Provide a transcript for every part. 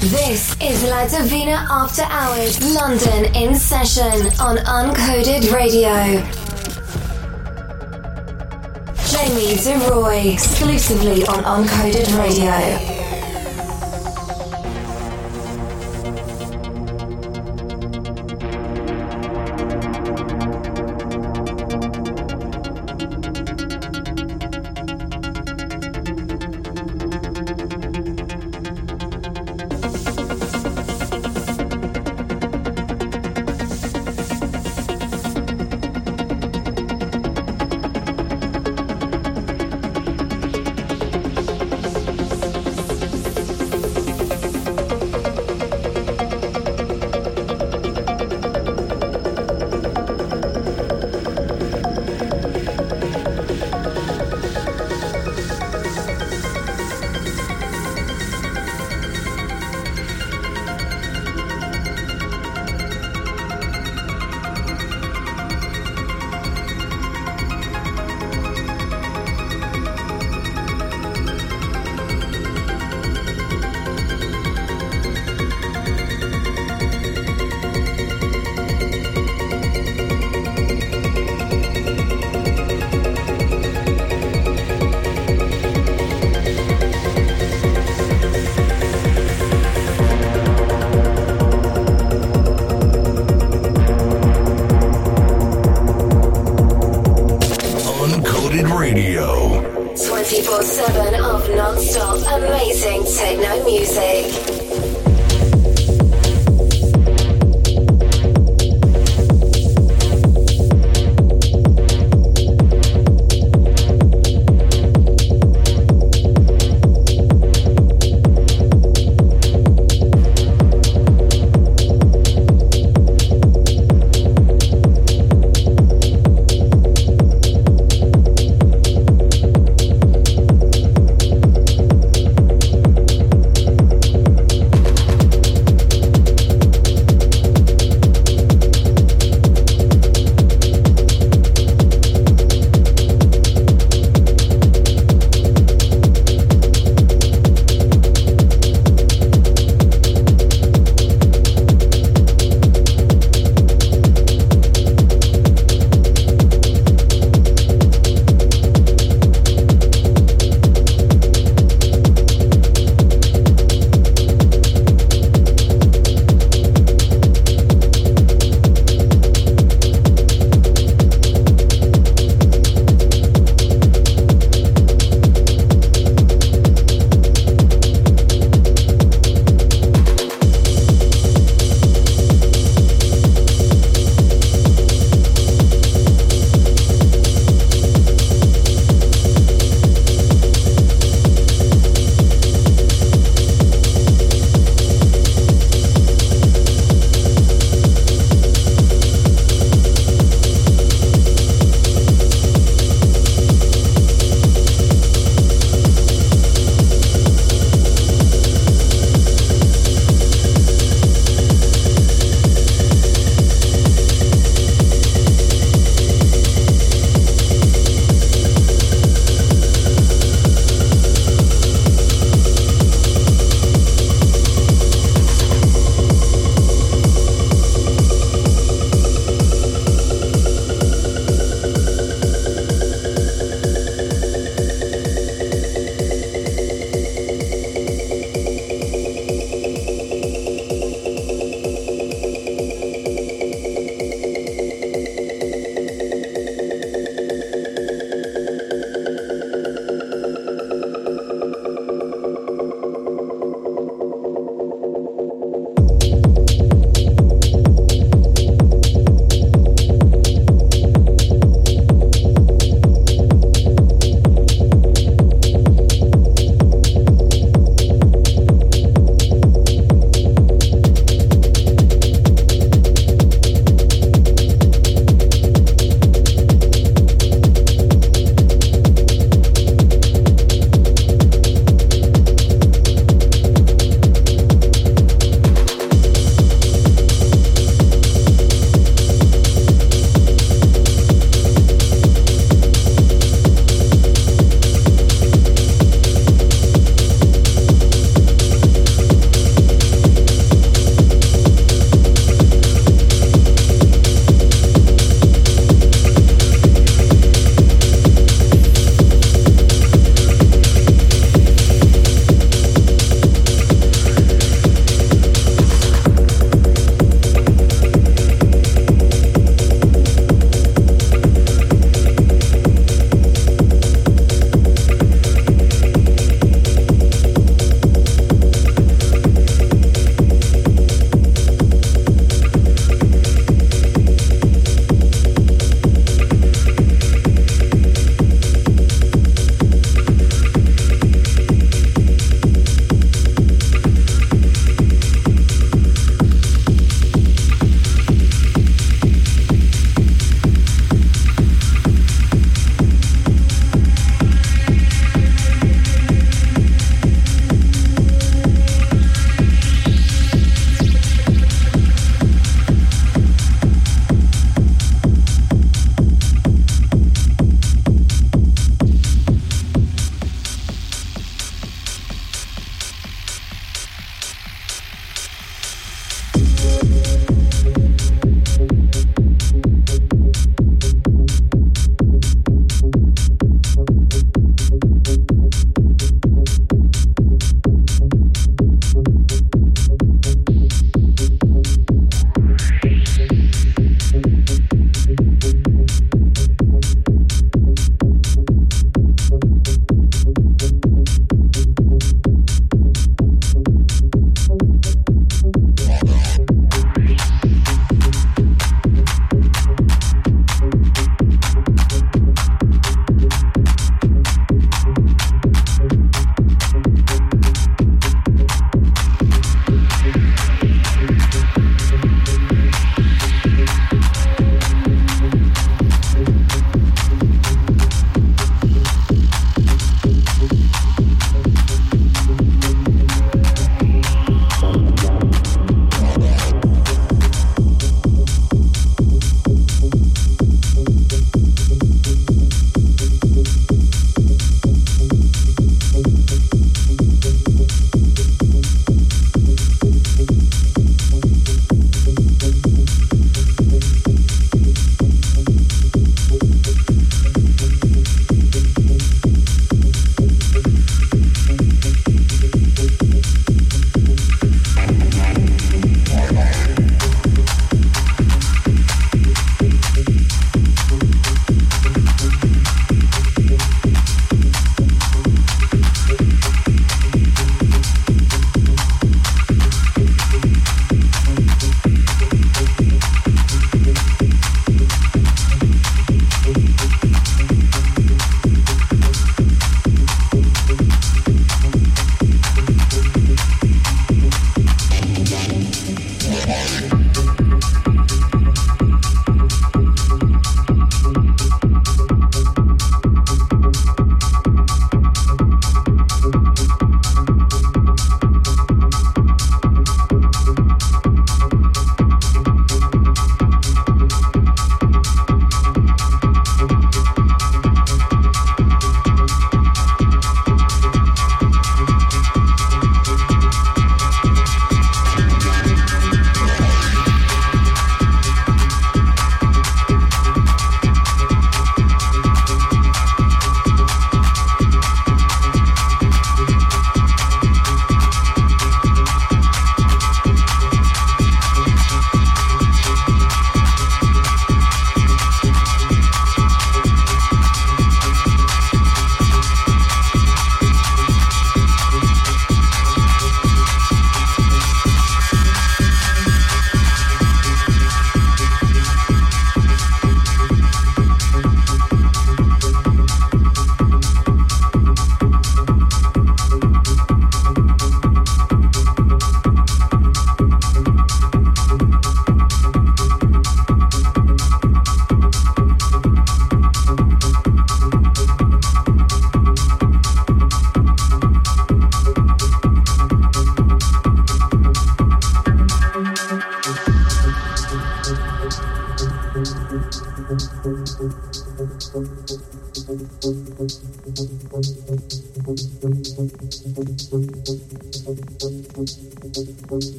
This is La Divina After Hours, London in session on Uncoded Radio. Jamie De Rooy, exclusively on Uncoded Radio.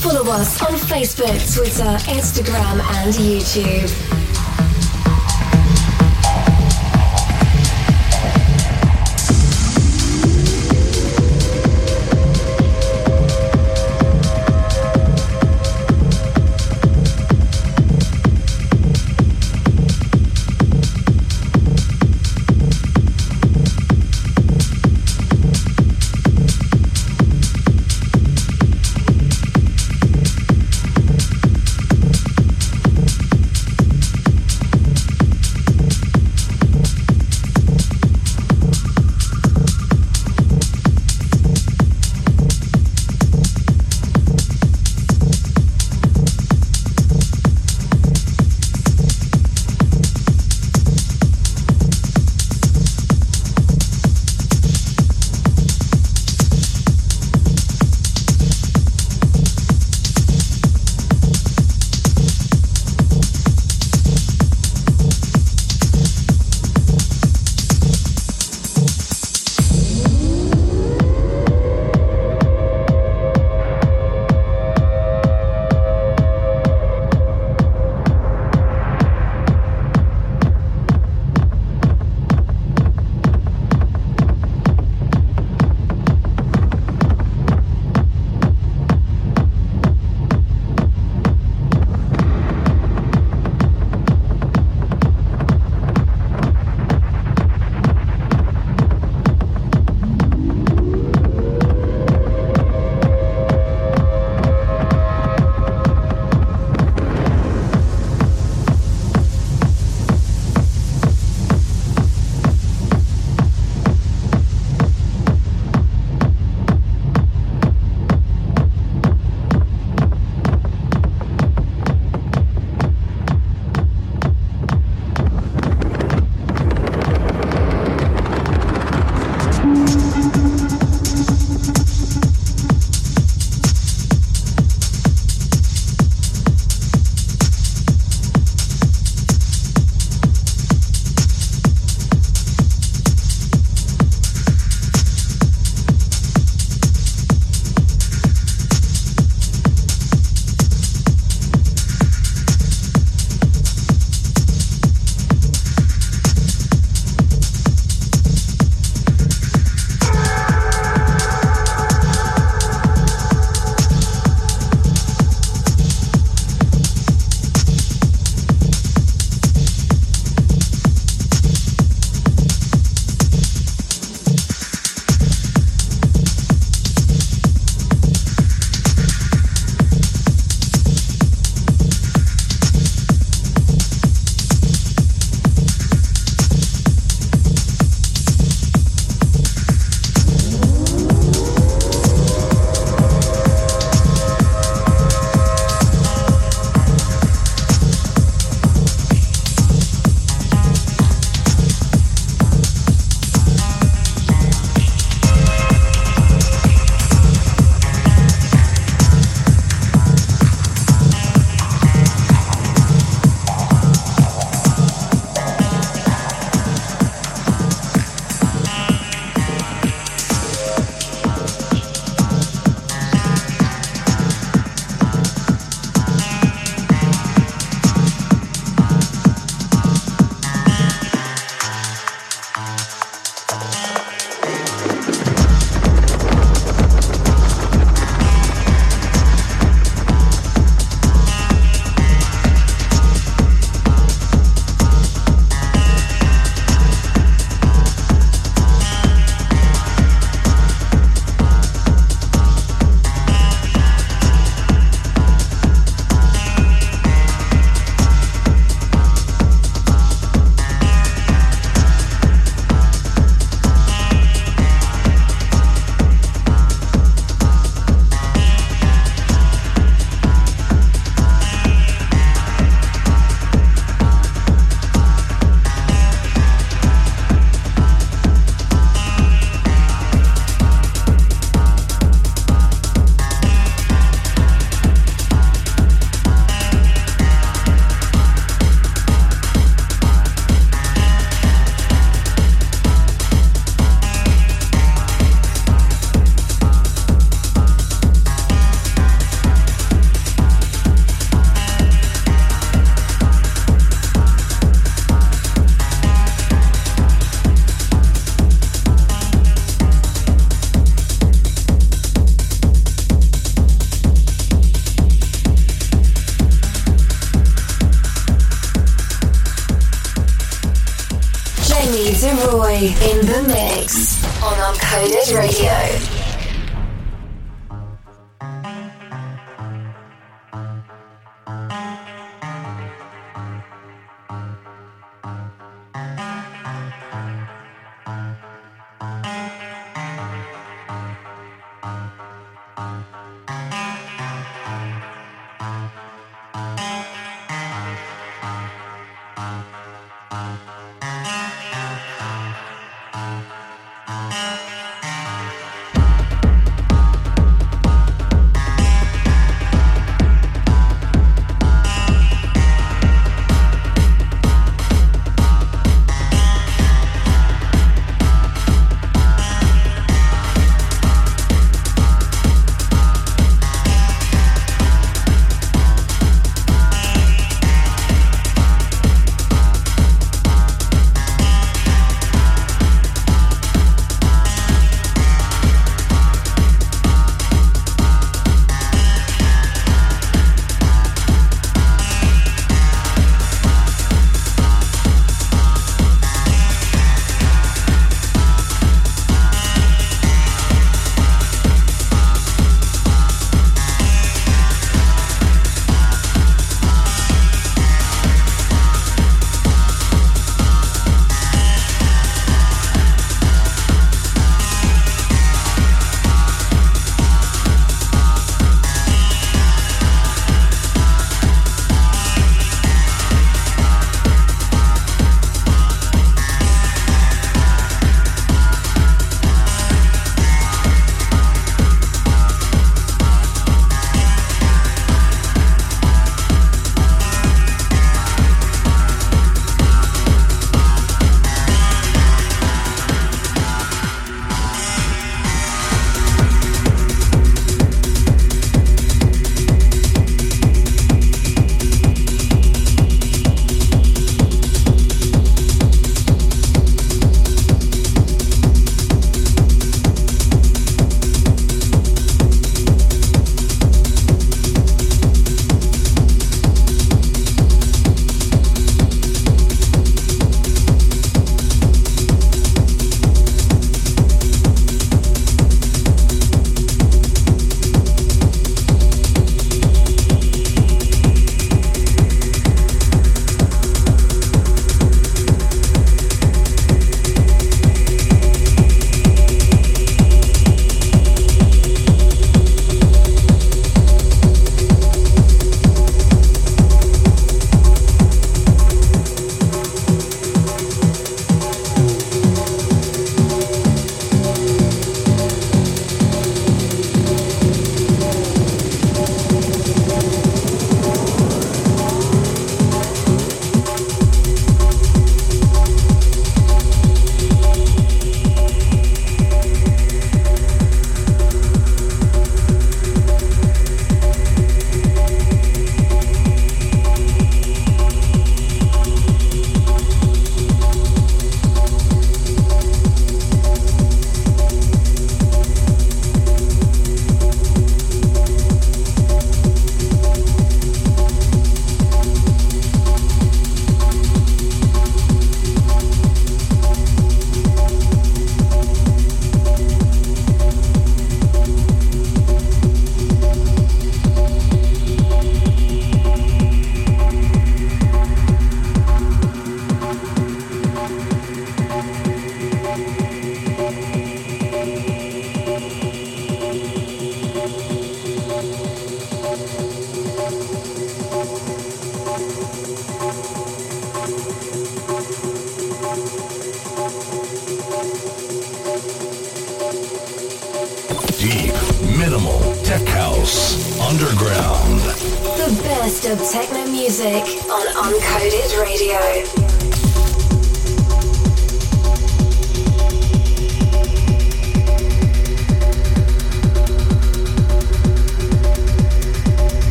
Follow us on Facebook, Twitter, Instagram, and YouTube. In the mix on Uncoded Radio.